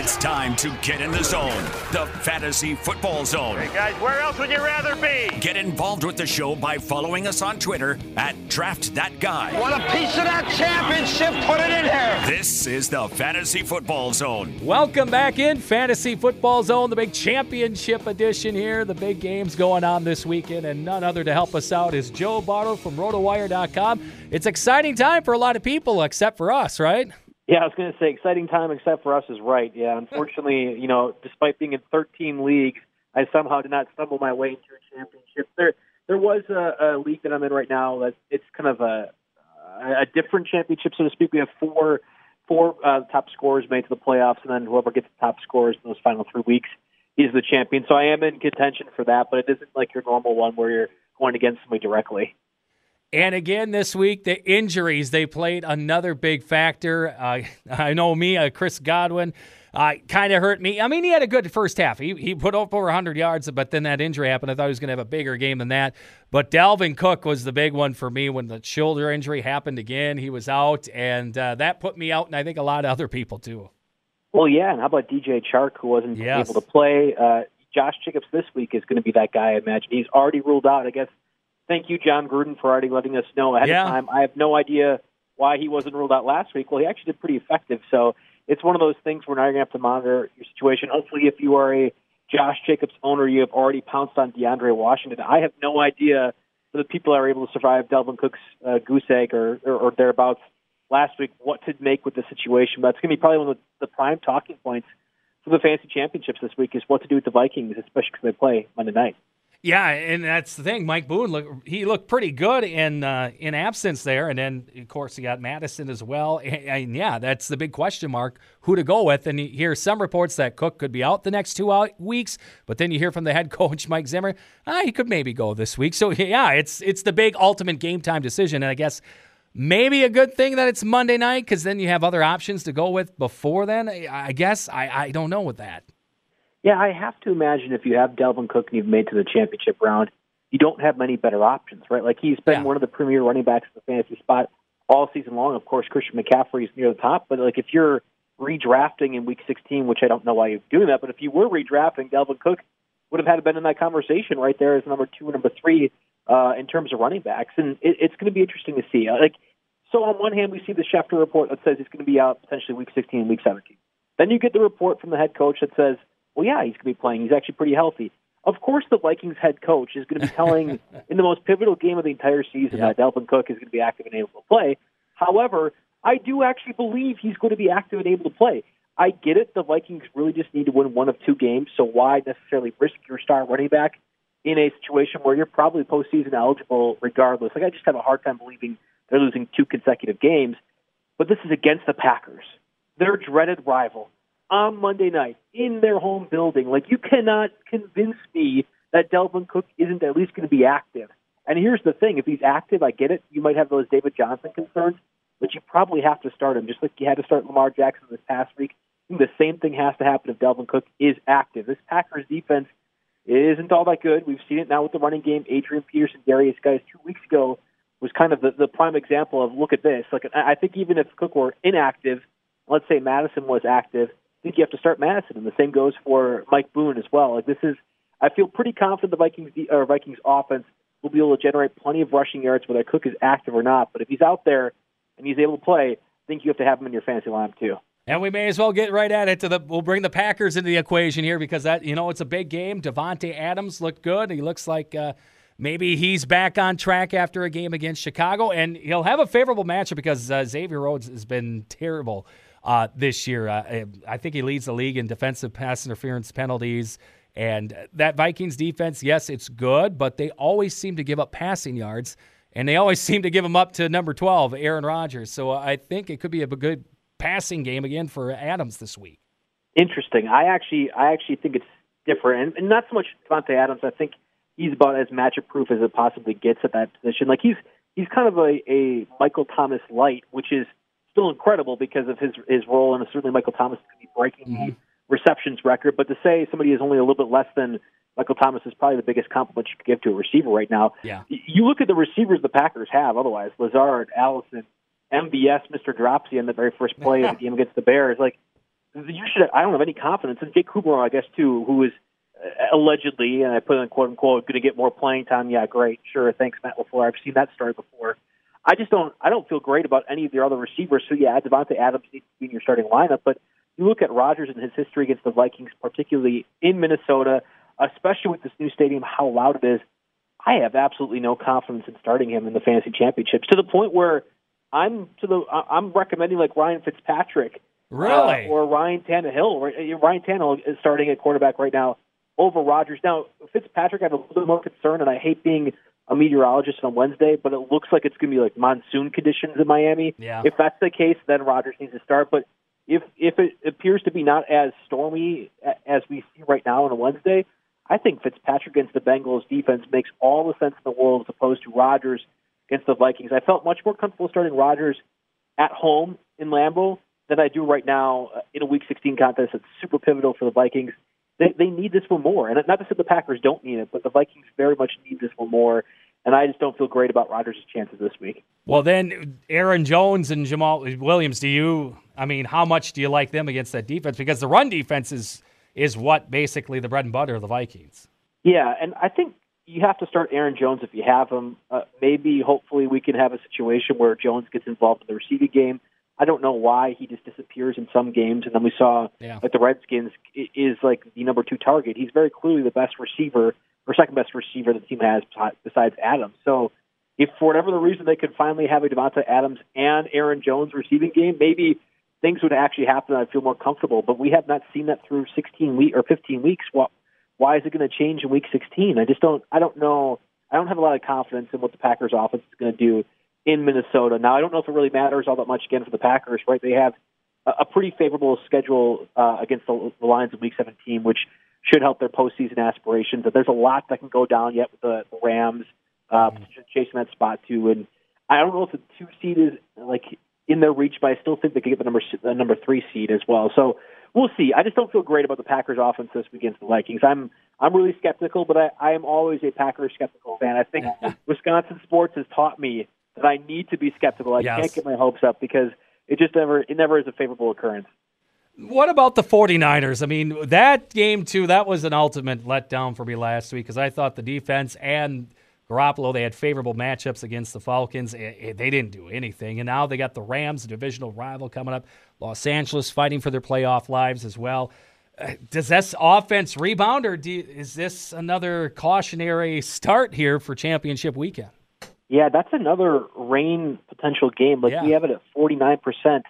It's time to get in the zone, the Fantasy Football Zone. Hey guys, where else would you rather be? Get involved with the show by following us on Twitter at DraftThatGuy. Want a piece of that championship? Put it in here. This is the Fantasy Football Zone. Welcome back in Fantasy Football Zone, the big championship edition here. The big games going on this weekend, and none other to help us out is Joe Bartel from RotoWire.com. It's exciting time for a lot of people, except for us, right? Yeah, I was going to say exciting time, except for us is right. Yeah, unfortunately, you know, despite being in 13 leagues, I somehow did not stumble my way into a championship. There, there was a, a league that I'm in right now that it's kind of a a different championship, so to speak. We have four four uh, top scorers made to the playoffs, and then whoever gets the top scores in those final three weeks is the champion. So I am in contention for that, but it isn't like your normal one where you're going against somebody directly. And again this week, the injuries they played another big factor. Uh, I know me, uh, Chris Godwin, uh, kind of hurt me. I mean, he had a good first half. He he put up over 100 yards, but then that injury happened. I thought he was going to have a bigger game than that. But Dalvin Cook was the big one for me when the shoulder injury happened again. He was out, and uh, that put me out, and I think a lot of other people too. Well, yeah, and how about DJ Chark, who wasn't yes. able to play? Uh, Josh Jacobs this week is going to be that guy. I imagine he's already ruled out. I guess thank you, Jon Gruden, for already letting us know ahead yeah. of time. I have no idea why he wasn't ruled out last week. Well, he actually did pretty effective. So it's one of those things where now you're going to have to monitor your situation. Hopefully, if you are a Josh Jacobs owner, you have already pounced on DeAndre Washington. I have no idea for the people that are able to survive Dalvin Cook's uh, goose egg or, or, or thereabouts last week what to make with the situation. But it's going to be probably one of the, the prime talking points for the fantasy championships this week is what to do with the Vikings, especially because they play Monday night. Yeah, and that's the thing. Mike Boone look he looked pretty good in uh, in absence there, and then of course you got Madison as well. And, and, yeah, that's the big question mark: who to go with. And you hear some reports that Cook could be out the next two out weeks, but then you hear from the head coach Mike Zimmer, ah, he could maybe go this week. So yeah, it's it's the big ultimate game time decision, and I guess maybe a good thing that it's Monday night because then you have other options to go with before then. I guess I I don't know with that. Yeah, I have to imagine if you have Dalvin Cook and you've made to the championship round, you don't have many better options, right? Like he's been yeah. one of the premier running backs in the fantasy spot all season long. Of course, Christian McCaffrey is near the top, but like if you're redrafting in week 16, which I don't know why you're doing that, but if you were redrafting, Dalvin Cook would have had been in that conversation right there as number two and number three uh, in terms of running backs, and it, it's going to be interesting to see. Uh, like, so on one hand, we see the Schefter report that says he's going to be out potentially week 16 and week 17. Then you get the report from the head coach that says well, yeah, he's going to be playing. He's actually pretty healthy. Of course, the Vikings head coach is going to be telling in the most pivotal game of the entire season Yep. that Dalvin Cook is going to be active and able to play. However, I do actually believe he's going to be active and able to play. I get it. The Vikings really just need to win one of two games, so why necessarily risk your star running back in a situation where you're probably postseason eligible regardless? Like I just have a hard time believing they're losing two consecutive games. But this is against the Packers, their dreaded rival on Monday night in their home building. Like you cannot convince me that Dalvin Cook isn't at least going to be active. And here's the thing: if he's active, I get it. You might have those David Johnson concerns, but you probably have to start him, just like you had to start Lamar Jackson this past week. The same thing has to happen if Dalvin Cook is active. This Packers defense isn't all that good. We've seen it now with the running game. Adrian Peterson, Derrius Guice two weeks ago was kind of the, the prime example of look at this. Like I think even if Cook were inactive, let's say Madison was active, think you have to start Madison, and the same goes for Mike Boone as well. Like this is, I feel pretty confident the Vikings or Vikings offense will be able to generate plenty of rushing yards whether Cook is active or not. But if he's out there and he's able to play, I think you have to have him in your fantasy lineup too. And we may as well get right at it. To the we'll bring the Packers into the equation here because that you know it's a big game. Davante Adams looked good. He looks like uh, maybe he's back on track after a game against Chicago, and he'll have a favorable matchup because uh, Xavier Rhodes has been terrible uh, this year. Uh, I think he leads the league in defensive pass interference penalties. And that Vikings defense, yes, it's good, but they always seem to give up passing yards, and they always seem to give them up to number 12, Aaron Rodgers. So I think it could be a good passing game again for Adams this week. Interesting. I actually, I actually think it's different, and, and not so much Davante Adams. I think he's about as matchup proof as it possibly gets at that position. Like he's he's kind of a, a Michael Thomas light, which is still incredible because of his his role, and certainly Michael Thomas could be breaking Mm-hmm. the receptions record. But to say somebody is only a little bit less than Michael Thomas is probably the biggest compliment you could give to a receiver right now. Yeah. You look at the receivers the Packers have. Otherwise, Lazard, Allison, MVS, Mr. Dropsy in the very first play of the game against the Bears. Like you should. I don't have any confidence in Jake Kumerow, I guess, too, who is uh, allegedly, and I put in quote unquote, going to get more playing time. Yeah, great, sure, thanks, Matt LaFleur. I've seen that story before. I just don't. I don't feel great about any of the other receivers. So yeah, Davante Adams needs to be in your starting lineup, but you look at Rodgers and his history against the Vikings, particularly in Minnesota, especially with this new stadium, how loud it is. I have absolutely no confidence in starting him in the fantasy championships to the point where I'm to the I'm recommending like Ryan Fitzpatrick, really, uh, or Ryan Tannehill. Ryan Tannehill is starting at quarterback right now over Rodgers. Now Fitzpatrick, I have a little bit more concern, and I hate being a meteorologist on Wednesday, but it looks like it's going to be like monsoon conditions in Miami. Yeah. If that's the case, then Rodgers needs to start. But if if it appears to be not as stormy as we see right now on a Wednesday, I think Fitzpatrick against the Bengals defense makes all the sense in the world as opposed to Rodgers against the Vikings. I felt much more comfortable starting Rodgers at home in Lambeau than I do right now uh, in a Week 16 contest that's super pivotal for the Vikings. They, they need this one more, and not to say the Packers don't need it, but the Vikings very much need this one more and I just don't feel great about Rodgers' chances this week. Well, then Aaron Jones and Jamaal Williams. Do you? I mean, how much do you like them against that defense? Because the run defense is is what basically the bread and butter of the Vikings. Yeah, and I think you have to start Aaron Jones if you have him. Uh, maybe, hopefully, we can have a situation where Jones gets involved in the receiving game. I don't know why he just disappears in some games, and then we saw yeah. like the Redskins is like the number two target. He's very clearly the best receiver or second best receiver the team has besides Adams. So if for whatever the reason they could finally have a Davante Adams and Aaron Jones receiving game, maybe things would actually happen. And I'd feel more comfortable. But we have not seen that through 16 week or 15 weeks. Well, why is it going to change in week 16? I just don't. I don't know. I don't have a lot of confidence in what the Packers offense is going to do in Minnesota. Now I don't know if it really matters all that much again for the Packers. Right? They have a, pretty favorable schedule uh, against the, the Lions in Week 17, which should help their postseason aspirations. But there's a lot that can go down yet with the, the Rams uh, mm-hmm. chasing that spot too. And I don't know if the two seed is like in their reach, but I still think they could get the number the number three seed as well. So we'll see. I just don't feel great about the Packers' offense this week against the Vikings. I'm I'm really skeptical, but I, I am always a Packers skeptical fan. I think Wisconsin sports has taught me that I need to be skeptical. I yes. can't get my hopes up because it just never it never is a favorable occurrence. What about the 49ers? I mean, that game, too, that was an ultimate letdown for me last week because I thought the defense and Garoppolo, they had favorable matchups against the Falcons. They didn't do anything. And now they got the Rams, the divisional rival, coming up. Los Angeles fighting for their playoff lives as well. Uh, does this offense rebound, or you, is this another cautionary start here for championship weekend? Yeah, that's another rain potential game. Like yeah. we have it at 49%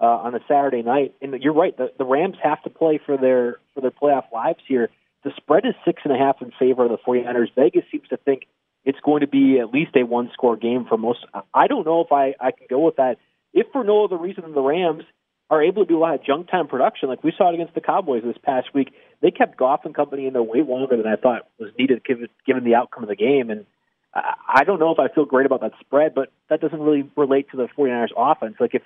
uh, on a Saturday night. And you're right; the, the Rams have to play for their for their playoff lives here. The spread is six and a half in favor of the 49ers. Vegas seems to think it's going to be at least a one score game for most. I don't know if I I can go with that. If for no other reason than the Rams are able to do a lot of junk time production, like we saw it against the Cowboys this past week. They kept Goff and company in there way longer than I thought was needed, given given the outcome of the game. And I don't know if I feel great about that spread, but that doesn't really relate to the 49ers offense. Like if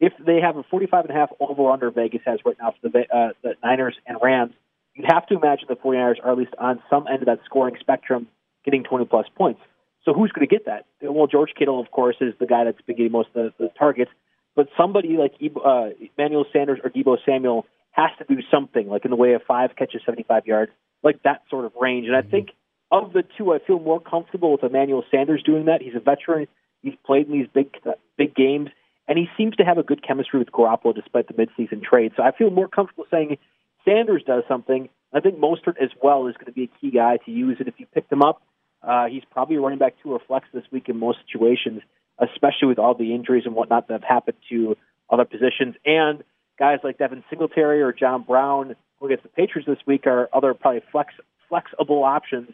if they have a 45 and a half over under Vegas has right now for the, uh, the Niners and Rams, you'd have to imagine the 49ers are at least on some end of that scoring spectrum getting 20 plus points. So who's going to get that? Well, George Kittle, of course, is the guy that's been getting most of the, the targets. But somebody like uh, Emmanuel Sanders or Deebo Samuel has to do something, like in the way of five catches, 75 yards, like that sort of range. And I think of the two, I feel more comfortable with Emmanuel Sanders doing that. He's a veteran. He's played in these big, big games and he seems to have a good chemistry with Garoppolo despite the midseason trade. So I feel more comfortable saying Sanders does something. I think Mostert as well is going to be a key guy to use, and if you picked him up, uh, he's probably running back two or flex this week in most situations, especially with all the injuries and whatnot that have happened to other positions. And guys like Devin Singletary or John Brown, who against the Patriots this week, are other probably flex flexible options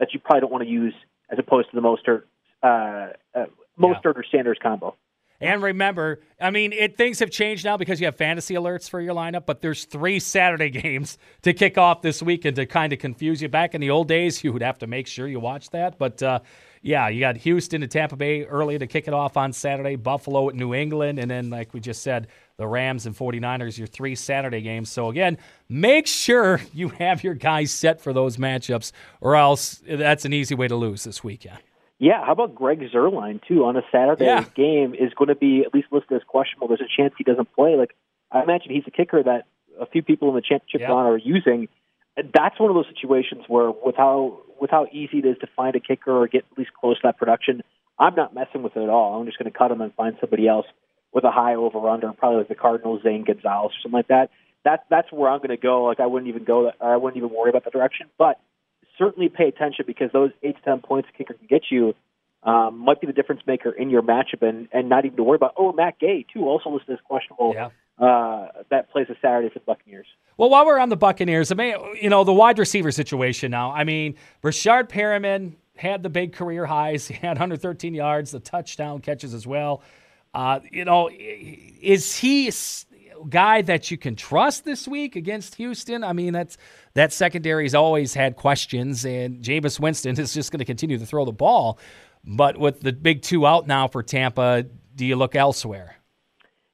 that you probably don't want to use as opposed to the Mostert uh, uh, Mostert yeah. or Sanders combo. And remember, I mean, it, things have changed now because you have fantasy alerts for your lineup, but there's three Saturday games to kick off this weekend to kind of confuse you. Back in the old days, you would have to make sure you watch that. But uh, yeah, you got Houston to Tampa Bay early to kick it off on Saturday, Buffalo at New England, and then, like we just said, the Rams and 49ers, your three Saturday games. So, again, make sure you have your guys set for those matchups, or else that's an easy way to lose this weekend. Yeah, how about Greg Zuerlein too on a Saturday yeah. game is going to be at least listed as questionable. There's a chance he doesn't play. Like I imagine he's a kicker that a few people in the championship run are using. That's one of those situations where, with how with how easy it is to find a kicker or get at least close to that production, I'm not messing with it at all. I'm just going to cut him and find somebody else with a high over under, probably like the Cardinals, Zane Gonzalez or something like that. That that's where I'm going to go. Like I wouldn't even go. That, I wouldn't even worry about the direction, but certainly pay attention because those eight to ten points a kicker can get you um, might be the difference maker in your matchup, and and not even to worry about. Oh, Matt Gay too, also listed as questionable. Yeah. Uh, that plays a Saturday for the Buccaneers. Well, while we're on the Buccaneers, I mean, you know, the wide receiver situation now. I mean, Rashard Perriman had the big career highs. He had 113 yards, the touchdown catches as well. Uh, you know, is he a guy that you can trust this week against Houston? I mean, that's that secondary's always had questions, and Jameis Winston is just going to continue to throw the ball. But with the big two out now for Tampa, do you look elsewhere?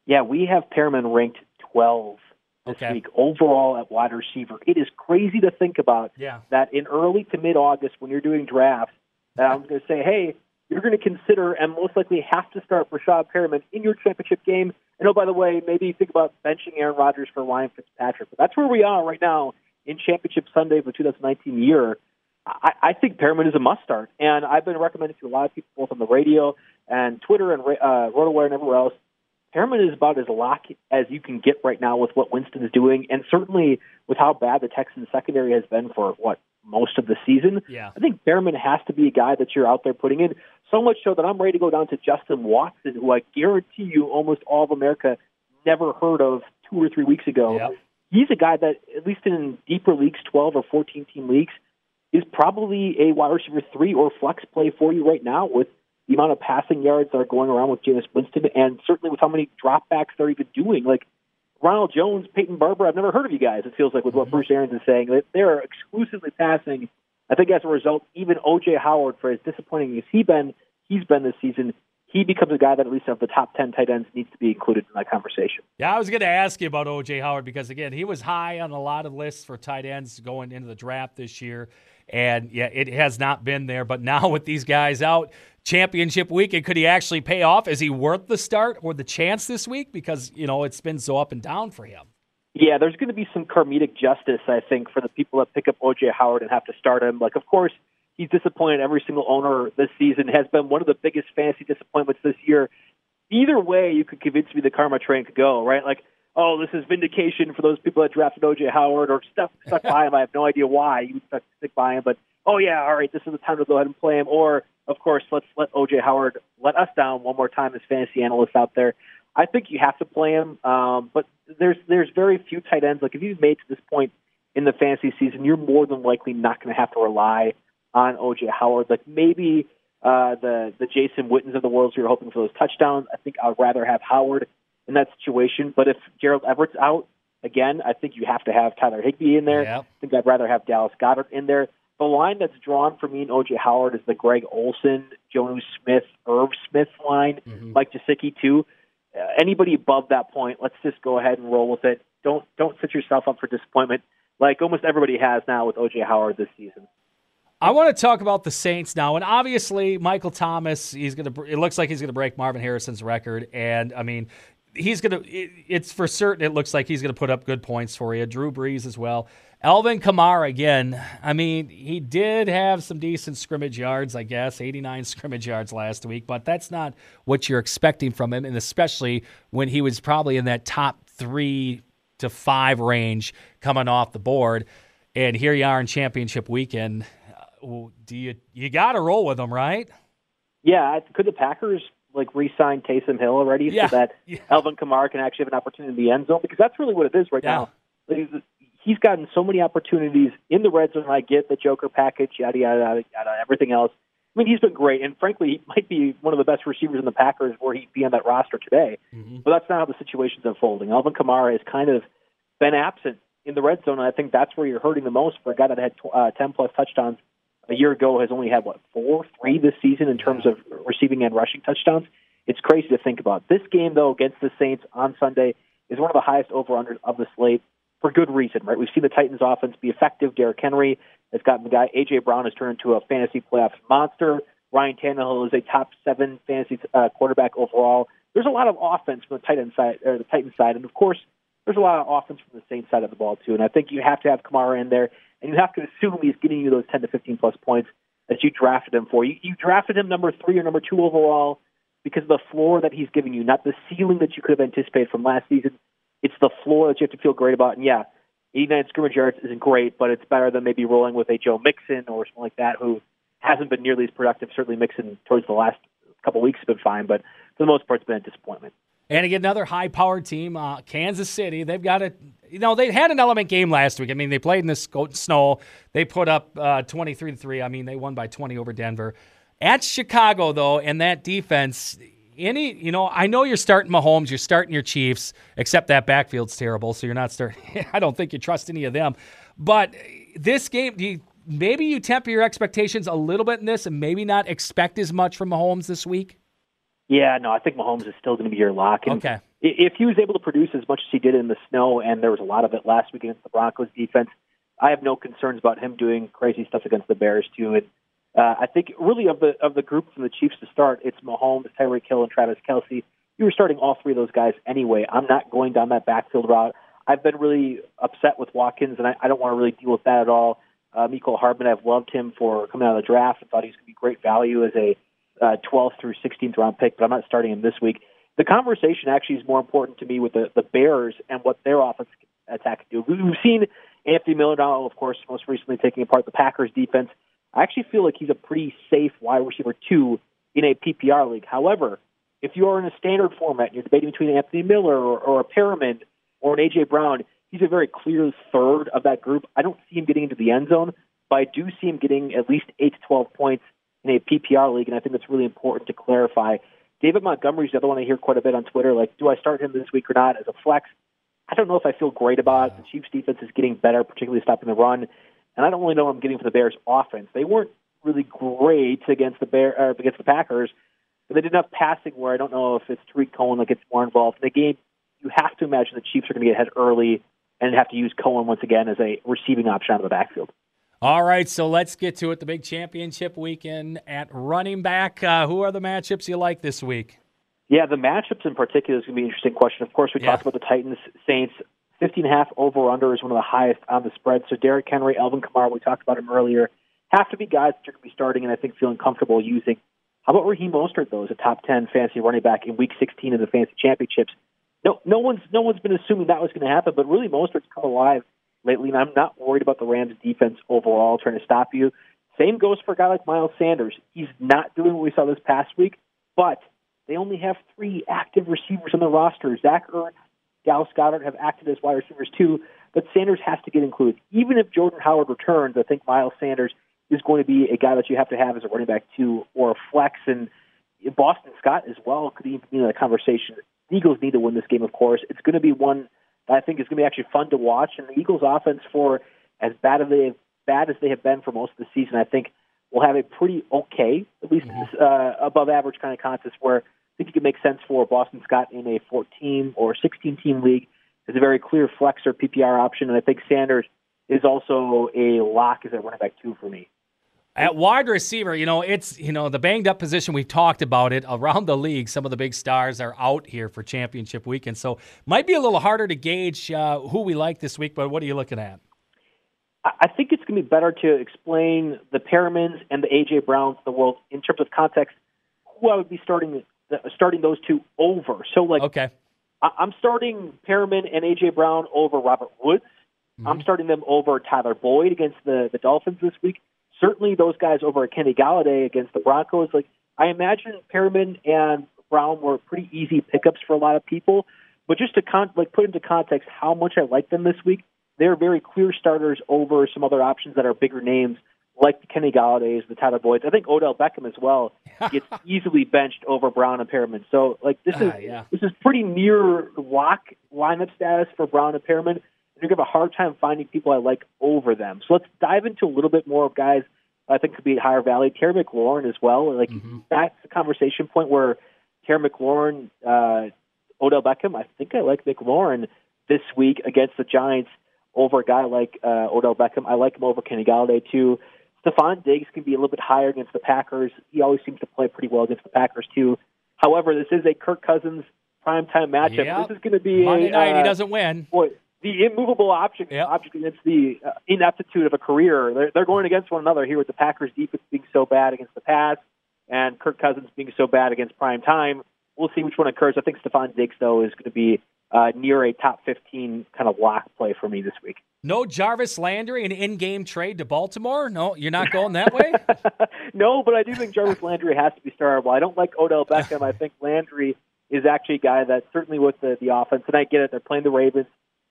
Yeah, we have Perriman ranked 12 this Okay. week overall at wide receiver. It is crazy to think about Yeah. that in early to mid August when you're doing drafts, that I'm going to say, hey, you're going to consider and most likely have to start Rashad Perriman in your championship game. And oh, by the way, maybe think about benching Aaron Rodgers for Ryan Fitzpatrick. But that's where we are right now in Championship Sunday of the 2019 year. I, I think Perriman is a must start, and I've been recommending to a lot of people both on the radio and Twitter and uh, RotoWire and everywhere else. Perriman is about as lock as you can get right now with what Winston is doing, and certainly with how bad the Texans secondary has been for what most of the season. Yeah. I think Perriman has to be a guy that you're out there putting in. So much so that I'm ready to go down to Justin Watson, who I guarantee you almost all of America never heard of two or three weeks ago. Yep. He's a guy that, at least in deeper leagues, 12 or 14 team leagues, is probably a wide receiver three or flex play for you right now with the amount of passing yards that are going around with Jameis Winston, and certainly with how many dropbacks they're even doing. Like Ronald Jones, Peyton Barber, I've never heard of you guys. It feels like with what mm-hmm. Bruce Arians is saying, that they are exclusively passing. I think as a result, even OJ Howard, for as disappointing as he been, he's been this season, he becomes a guy that at least of the top ten tight ends needs to be included in that conversation. Yeah, I was going to ask you about OJ Howard because again, he was high on a lot of lists for tight ends going into the draft this year, and yeah, it has not been there. But now with these guys out, championship weekend, could he actually pay off? Is he worth the start or the chance this week? Because you know it's been so up and down for him. Yeah, there's going to be some karmic justice, I think, for the people that pick up OJ Howard and have to start him. Like, of course, he's disappointed every single owner this season. Has been one of the biggest fantasy disappointments this year. Either way, you could convince me the karma train could go, right? Like, oh, this is vindication for those people that drafted OJ Howard or stuck stuck by him. I have no idea why you stuck stick by him, but oh yeah, all right, this is the time to go ahead and play him. Or of course, let's let OJ Howard let us down one more time as fantasy analysts out there. I think you have to play him, um, but there's there's very few tight ends. Like if you've made to this point in the fantasy season, you're more than likely not going to have to rely on OJ Howard. Like maybe uh, the the Jason Wittens of the world, who you're hoping for those touchdowns. I think I'd rather have Howard in that situation. But if Gerald Everett's out again, I think you have to have Tyler Higbee in there. Yep. I think I'd rather have Dallas Goedert in there. The line that's drawn for me and OJ Howard is the Greg Olsen, Jonnu Smith, Irv Smith line, Mike Gesicki too. Uh, anybody above that point, let's just go ahead and roll with it. Don't don't set yourself up for disappointment like almost everybody has now with OJ Howard this season. I want to talk about the Saints now, and obviously Michael Thomas. He's gonna. It looks like he's gonna break Marvin Harrison's record, and I mean, he's gonna. It, it's for certain. It looks like he's gonna put up good points for you. Drew Brees as well. Alvin Kamara again. I mean, he did have some decent scrimmage yards, I guess, 89 scrimmage yards last week, but that's not what you're expecting from him, and especially when he was probably in that top three to five range coming off the board. And here you are in championship weekend. Uh, Do you you got to roll with them, right? Yeah, could the Packers like re-sign Taysom Hill already Yeah, so that yeah. Alvin Kamara can actually have an opportunity in the end zone? Because that's really what it is right Yeah. now. He's- He's gotten so many opportunities in the red zone. I get the Joker package, yada yada yada, yada everything else. I mean, he's been great, and frankly, he might be one of the best receivers in the Packers where he'd be on that roster today. But that's not how the situation's unfolding. Alvin Kamara has kind of been absent in the red zone, and I think that's where you're hurting the most for a guy that had uh, 10 plus touchdowns a year ago has only had what four, three this season in terms of receiving and rushing touchdowns. It's crazy to think about. This game though against the Saints on Sunday is one of the highest over unders of the slate for good reason, right? We've seen the Titans offense be effective. Derrick Henry has gotten the guy AJ Brown has turned into a fantasy playoff monster. Ryan Tannehill is a top seven fantasy uh, quarterback overall. There's a lot of offense from the Titan side or the Titan side, and of course there's a lot of offense from the Saints side of the ball too, and I think you have to have Kamara in there, and you have to assume he's getting you those 10 to 15 plus points that you drafted him for. You, you drafted him number three or number two overall because of the floor that he's giving you, not the ceiling that you could have anticipated from last season. It's the floor that you have to feel great about. And yeah, 89 scrimmage yards isn't great, but it's better than maybe rolling with a Joe Mixon or something like that, who hasn't been nearly as productive. Certainly, Mixon towards the last couple weeks has been fine, but for the most part, it's been a disappointment. And again, another high-powered team, uh, Kansas City. They've got a, you know, they had an element game last week. I mean, they played in the snow. They put up uh, twenty-three to three. I mean, they won by twenty over Denver. At Chicago, though, and that defense, any, you know, I know you're starting Mahomes, you're starting your Chiefs, except that backfield's terrible, so you're not starting. I don't think you trust any of them. But this game, you, maybe you temper your expectations a little bit in this, and maybe not expect as much from Mahomes this week. Yeah, no, I think Mahomes is still going to be your lock. And okay. If he was able to produce as much as he did in the snow, and there was a lot of it last week against the Broncos defense, I have no concerns about him doing crazy stuff against the Bears too. And uh, I think really of the of the group from the Chiefs to start, it's Mahomes, Tyreek Hill, and Travis Kelce. You were starting all three of those guys anyway. I'm not going down that backfield route. I've been really upset with Watkins, and I, I don't want to really deal with that at all. Uh, Mecole Hardman, I've loved him for coming out of the draft and thought he was going to be great value as a uh, 12th through 16th round pick, but I'm not starting him this week. The conversation actually is more important to me with the, the Bears and what their offense attack can do. We've seen Anthony Miller of course, most recently taking apart the Packers defense. I actually feel like he's a pretty safe wide receiver two in a PPR league. However, if you are in a standard format and you're debating between Anthony Miller or, or a Perriman or an AJ Brown, he's a very clear third of that group. I don't see him getting into the end zone, but I do see him getting at least eight to twelve points in a PPR league, and I think that's really important to clarify. David Montgomery's the other one I hear quite a bit on Twitter. Like, do I start him this week or not as a flex? I don't know if I feel great about it. The Chiefs' defense is getting better, particularly stopping the run, and I don't really know what I'm getting from the Bears' offense. They weren't really great against the Bear uh, against the Packers, but they did enough passing where I don't know if it's Tarik Cohen that gets more involved in the game. You have to imagine the Chiefs are going to get ahead early and have to use Cohen once again as a receiving option out of the backfield. All right, so let's get to it. The big championship weekend at running back. Uh, who are the matchups you like this week? Yeah, the matchups in particular is going to be an interesting question. Of course, we yeah. talked about the Titans, Saints. 15.5 over under is one of the highest on the spread. So Derrick Henry, Alvin Kamara, we talked about him earlier, have to be guys that you're going to be starting and I think feeling comfortable using. How about Raheem Mostert, though, as a top 10 fantasy running back in Week 16 of the fantasy championships? No, no one's no one's been assuming that was going to happen, but really Mostert's come alive lately, and I'm not worried about the Rams' defense overall trying to stop you. Same goes for a guy like Miles Sanders. He's not doing what we saw this past week, but they only have three active receivers on the roster. Zach Ertz, Dallas Goedert have acted as wide receivers too, but Sanders has to get included. Even if Jordan Howard returns, I think Miles Sanders is going to be a guy that you have to have as a running back too, or a flex. And Boston Scott as well could even be in the conversation. The Eagles need to win this game, of course. It's going to be one I think is going to be actually fun to watch. And the Eagles' offense, for as bad as they bad as they have been for most of the season, I think will have a pretty okay, at least mm-hmm. uh, above average kind of contest where I think it could make sense for Boston Scott in a 14 or 16 team league is a very clear flex or PPR option, and I think Sanders is also a lock as a running back two for me. At wide receiver, you know, it's, you know, the banged up position, we've talked about it around the league. Some of the big stars are out here for championship weekend. So might be a little harder to gauge uh, who we like this week, but what are you looking at? I think it's going to be better to explain the Perrimans and the A.J. Browns of the world in terms of context, who I would be starting starting those two over. So, like, okay. I'm starting Perriman and A.J. Brown over Robert Woods. Mm-hmm. I'm starting them over Tyler Boyd against the, the Dolphins this week certainly those guys over at Kenny Golladay against the Broncos, like I imagine Perriman and Brown were pretty easy pickups for a lot of people. But just to con- like put into context how much I like them this week, they're very clear starters over some other options that are bigger names like the Kenny Golladays, the Tyler Boyds. I think Odell Beckham as well gets easily benched over Brown and Perriman. So like this is uh, yeah. this is pretty near lock lineup status for Brown and Perriman you're going to have a hard time finding people I like over them. So let's dive into a little bit more of guys I think could be higher value. Terry McLaurin as well. Like mm-hmm. that's a conversation point where Terry McLaurin, uh, Odell Beckham. I think I like McLaurin this week against the Giants over a guy like uh, Odell Beckham. I like him over Kenny Golladay too. Stefon Diggs can be a little bit higher against the Packers. He always seems to play pretty well against the Packers too. However, this is a Kirk Cousins primetime matchup. Yep. This is going to be Monday a, night, uh, he doesn't win. boy, the immovable object, Yep. object against the uh, ineptitude of a career. They're, they're going against one another here with the Packers defense being so bad against the pass and Kirk Cousins being so bad against prime time. We'll see which one occurs. I think Stefon Diggs, though, is going to be uh, near a top 15 kind of lock play for me this week. No Jarvis Landry, an in-game trade to Baltimore. No, you're not going that way. no, but I do think Jarvis Landry has to be startable. I don't like Odell Beckham. I think Landry is actually a guy that certainly with the, the offense, and I get it. They're playing the Ravens.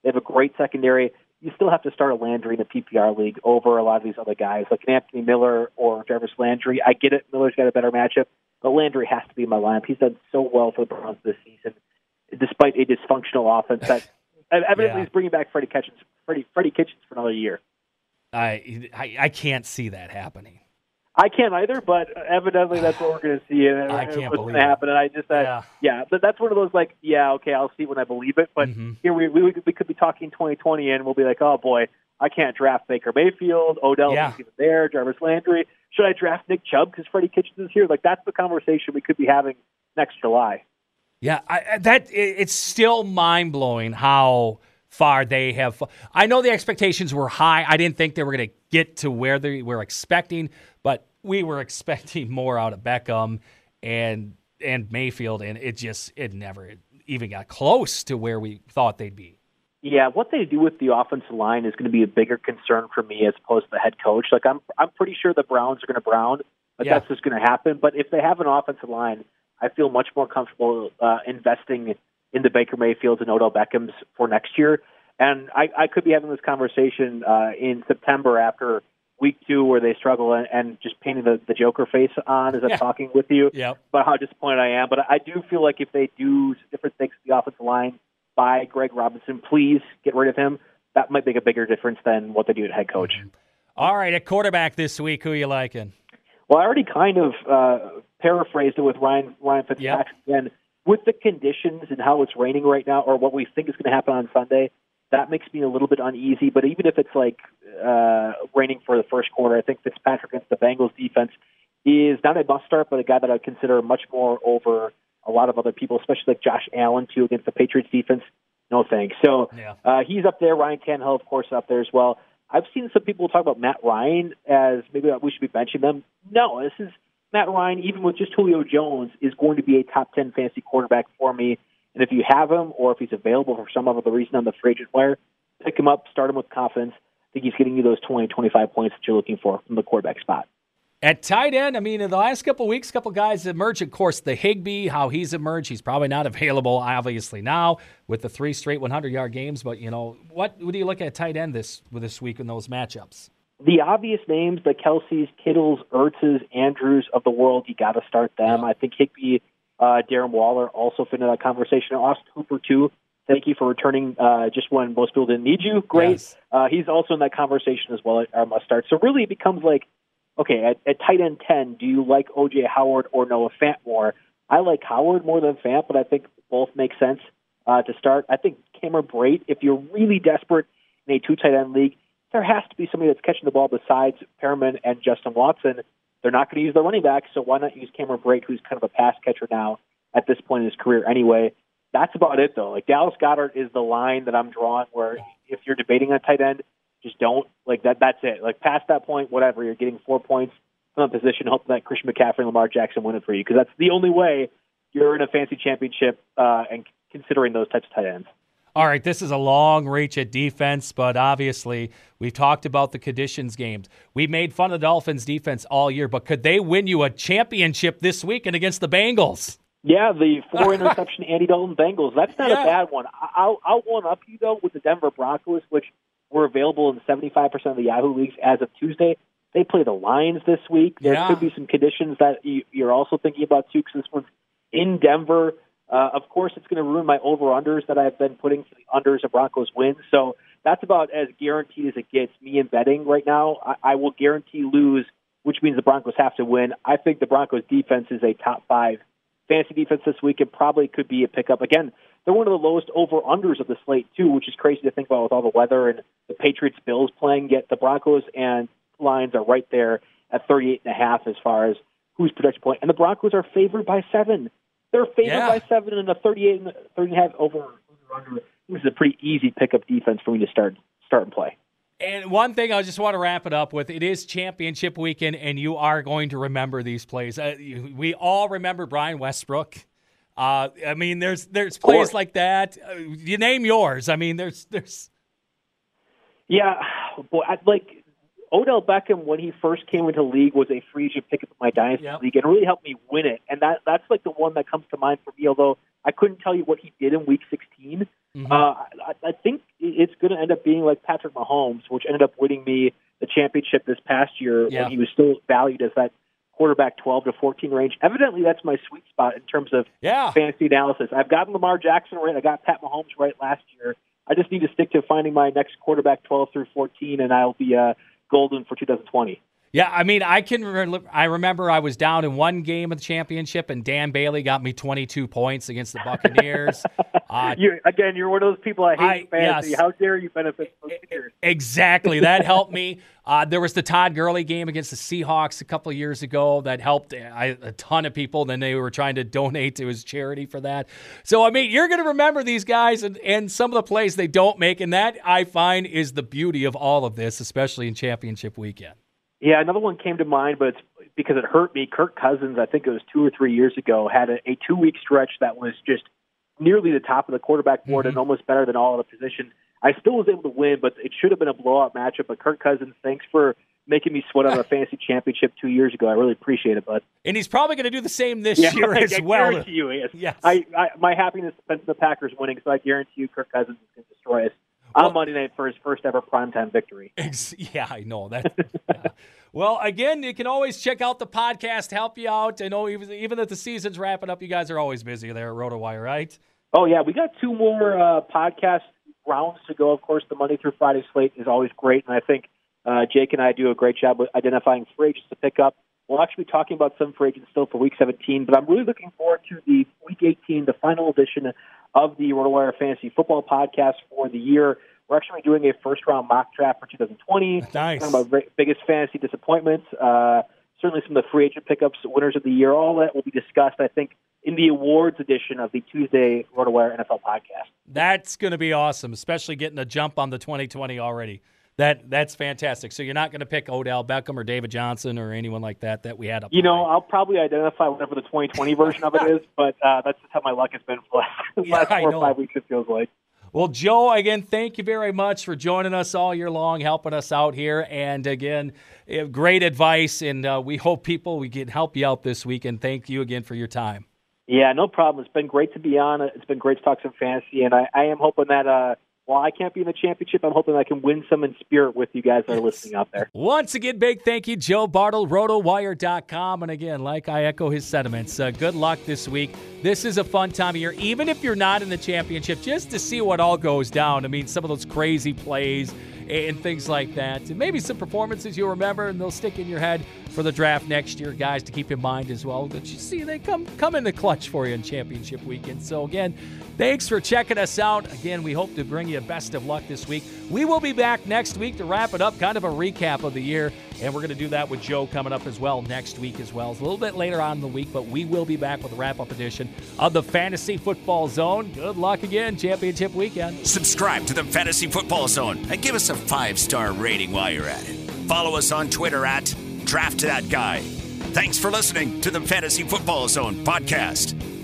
They have a great secondary. You still have to start a Landry in the PPR league over a lot of these other guys like Anthony Miller or Jarvis Landry. I get it. Miller's got a better matchup, but Landry has to be in my lineup. He's done so well for the Browns this season, despite a dysfunctional offense that evidently Yeah. is bringing back Freddie Kitchens, Freddie, Freddie Kitchens for another year. I, I I can't see that happening. I can't either, but evidently that's what we're going to see. And I can't what's believe going to it. happen. And I just, uh, Yeah. yeah, but that's one of those like, yeah, okay, I'll see when I believe it. But Mhm. here we, we we could be talking 2020, and we'll be like, oh boy, I can't draft Baker Mayfield, Odell Yeah. isn't even there, Jarvis Landry. Should I draft Nick Chubb because Freddie Kitchens is here? Like that's the conversation we could be having next July. Yeah, I, I- that it, it's still mind blowing how far they have. I know the expectations were high. I didn't think they were going to get to where they were expecting, but we were expecting more out of Beckham and and Mayfield, and it just it never even got close to where we thought they'd be. Yeah, what they do with the offensive line is going to be a bigger concern for me as opposed to the head coach. Like I'm, I'm pretty sure the Browns are going to brown, but Yeah. that's just going to happen. But if they have an offensive line, I feel much more comfortable uh, investing in the Baker Mayfields and Odell Beckham's for next year. And I, I could be having this conversation uh, in September after week two where they struggle and, and just painting the, the Joker face on as I'm Yeah. talking with you Yep. about how disappointed I am. But I do feel like if they do different things to the offensive line by Greg Robinson, please get rid of him. That might make a bigger difference than what they do at head coach. All right, at quarterback this week, who you liking? Well, I already kind of uh, paraphrased it with Ryan Ryan Fitzpatrick again. With the conditions and how it's raining right now, or what we think is going to happen on Sunday, that makes me a little bit uneasy. But even if it's like uh, raining for the first quarter, I think Fitzpatrick against the Bengals defense is not a must start, but a guy that I'd consider much more over a lot of other people, especially like Josh Allen too against the Patriots defense. No thanks. So Yeah. uh, he's up there. Ryan Tannehill, of course, up there as well. I've seen some people talk about Matt Ryan as maybe we should be benching them. No, this is Matt Ryan, even with just Julio Jones, is going to be a top 10 fantasy quarterback for me. And if you have him or if he's available for some other reason on the free agent wire, pick him up, start him with confidence. I think he's getting you those 20, 25 points that you're looking for from the quarterback spot. At tight end, I mean, in the last couple of weeks, a couple guys emerged. Of course, the Higbee, how he's emerged, he's probably not available, obviously now with the three straight 100-yard games. But you know, what, what do you look at tight end this this week in those matchups? The obvious names, the Kelces, Kittles, Ertzes, Andrews of the world, you got to start them. I think Higbee, uh, Darren Waller also fit into that conversation. Austin Hooper, too. Thank you for returning uh, just when most people didn't need you. Great. Yes. Uh, he's also in that conversation as well at our must start. So really it becomes like, okay, at, at tight end 10, do you like O.J. Howard or Noah Fant more? I like Howard more than Fant, but I think both make sense uh, to start. I think Cameron Brate, if you're really desperate in a two tight end league, there has to be somebody that's catching the ball besides Perriman and Justin Watson. They're not going to use their running back, so why not use Cameron Brate, who's kind of a pass catcher now at this point in his career anyway. That's about it, though. Like Dallas Goedert is the line that I'm drawing. Where if you're debating on tight end, just don't like that. That's it. Like past that point, whatever. You're getting four points from a position, hoping that Christian McCaffrey and Lamar Jackson win it for you, because that's the only way you're in a fancy championship uh, and considering those types of tight ends. All right, this is a long reach at defense, but obviously we've talked about the conditions games. We made fun of the Dolphins defense all year, but could they win you a championship this weekend against the Bengals? Yeah, the four interception Andy Dalton Bengals. That's not Yeah. a bad one. I- I'll I'll one up you though with the Denver Broncos, which were available in 75% of the Yahoo leagues as of Tuesday. They play the Lions this week. There Yeah. could be some conditions that you, you're also thinking about too, because this one's in Denver. Uh, of course, it's going to ruin my over unders that I've been putting for the unders of Broncos win. So that's about as guaranteed as it gets. Me in betting right now, I, I will guarantee lose, which means the Broncos have to win. I think the Broncos defense is a top five fantasy defense this week. It probably could be a pickup. Again, they're one of the lowest over unders of the slate too, which is crazy to think about with all the weather and the Patriots Bills playing. Yet the Broncos and Lions are right there at 38 and a half as far as who's projected point, and the Broncos are favored by seven. They're favored Yeah. by seven and a 38 and 30 and a half over, over under. This is a pretty easy pickup defense for me to start start and play. And one thing I just want to wrap it up with it is championship weekend, and you are going to remember these plays. Uh, we all remember Brian Westbrook. Uh, I mean, there's there's plays like that. Uh, you name yours. I mean, there's there's Yeah, boy, I, like Odell Beckham when he first came into the league was a free agent pickup in my dynasty Yep. league and really helped me win it. And that that's like the one that comes to mind for me. Although I couldn't tell you what he did in Week 16, Mhm. uh, I, I think it's going to end up being like Patrick Mahomes, which ended up winning me the championship this past year Yeah. when he was still valued as that quarterback 12 to 14 range. Evidently, that's my sweet spot in terms of yeah. fantasy analysis. I've gotten Lamar Jackson right. I got Pat Mahomes right last year. I just need to stick to finding my next quarterback 12 through 14, and I'll be uh, golden for 2020. Yeah, I mean, I can. Re- I remember I was down in one game of the championship, and Dan Bailey got me 22 points against the Buccaneers. uh, You again, you're one of those people I hate I- fantasy. yes. How dare you benefit from figures? Exactly. That helped me. Uh, there was the Todd Gurley game against the Seahawks a couple of years ago that helped I, a ton of people. Then they were trying to donate to his charity for that. So, I mean, you're going to remember these guys and, and some of the plays they don't make. And that I find is the beauty of all of this, especially in championship weekend. Yeah, another one came to mind, but it's because it hurt me. Kirk Cousins, I think it was two or three years ago, had a, a two week stretch that was just nearly the top of the quarterback board and mm-hmm. almost better than all of the positions. I still was able to win, but it should have been a blowout matchup. But Kirk Cousins, thanks for making me sweat on a fantasy championship two years ago. I really appreciate it, bud. And he's probably going to do the same this year I, as I well. guarantee you, yes. Yes. I, I, my happiness depends on the Packers winning, so I guarantee you, Kirk Cousins is going to destroy us Well- on Monday night for his first ever primetime victory. Ex- Yeah, I know that. yeah. Well, again, you can always check out the podcast, help you out. I know even even that the season's wrapping up, you guys are always busy there at RotoWire, right? Oh yeah, we got two more uh, podcast rounds to go. Of course, the Monday through Friday slate is always great, and I think uh, Jake and I do a great job with identifying free agents to pick up. We'll actually be talking about some free agents still for Week 17, but I'm really looking forward to the Week 18, the final edition of the RotoWire Fantasy Football Podcast for the year. We're actually doing a first round mock draft for 2020. Nice. Talking about very- biggest fantasy disappointments. Uh, certainly some of the free agent pickups, winners of the year. All that will be discussed, I think, in the awards edition of the Tuesday RotoWire NFL podcast. That's going to be awesome, especially getting a jump on the 2020 already. That that's fantastic. So you're not going to pick Odell Beckham or David Johnson or anyone like that that we had up. You know. I'll probably identify whatever the 2020 version of it is, but uh, that's just how my luck has been for the last, Yeah, last four or five weeks, it feels like. Well, Joe, again, thank you very much for joining us all year long, helping us out here, and again, eh, great advice. And uh, we hope people we can help you out this week. And thank you again for your time. Yeah, no problem. It's been great to be on. It's been great to talk some fantasy, and I, I am hoping that uh, while I can't be in the championship, I'm hoping I can win some in spirit with you guys that are listening out there. Once again, big thank you, Joe Bartel, rotowire.com. And again, like I echo his sentiments, uh, good luck this week. This is a fun time of year, even if you're not in the championship, just to see what all goes down. I mean, some of those crazy plays and things like that. And maybe some performances you'll remember and they'll stick in your head for the draft next year, guys, to keep in mind as well. That you see they come come in the clutch for you in championship weekend. So again, thanks for checking us out. Again, we hope to bring you best of luck this week. We will be back next week to wrap it up, kind of a recap of the year. And we're going to do that with Joe coming up as well next week as well. It's a little bit later on in the week, but we will be back with a wrap-up edition of the Fantasy Football Zone. Good luck again, championship weekend. Subscribe to the Fantasy Football Zone and give us a five star rating while you're at it. Follow us on Twitter at Draft That Guy. Thanks for listening to the Fantasy Football Zone podcast.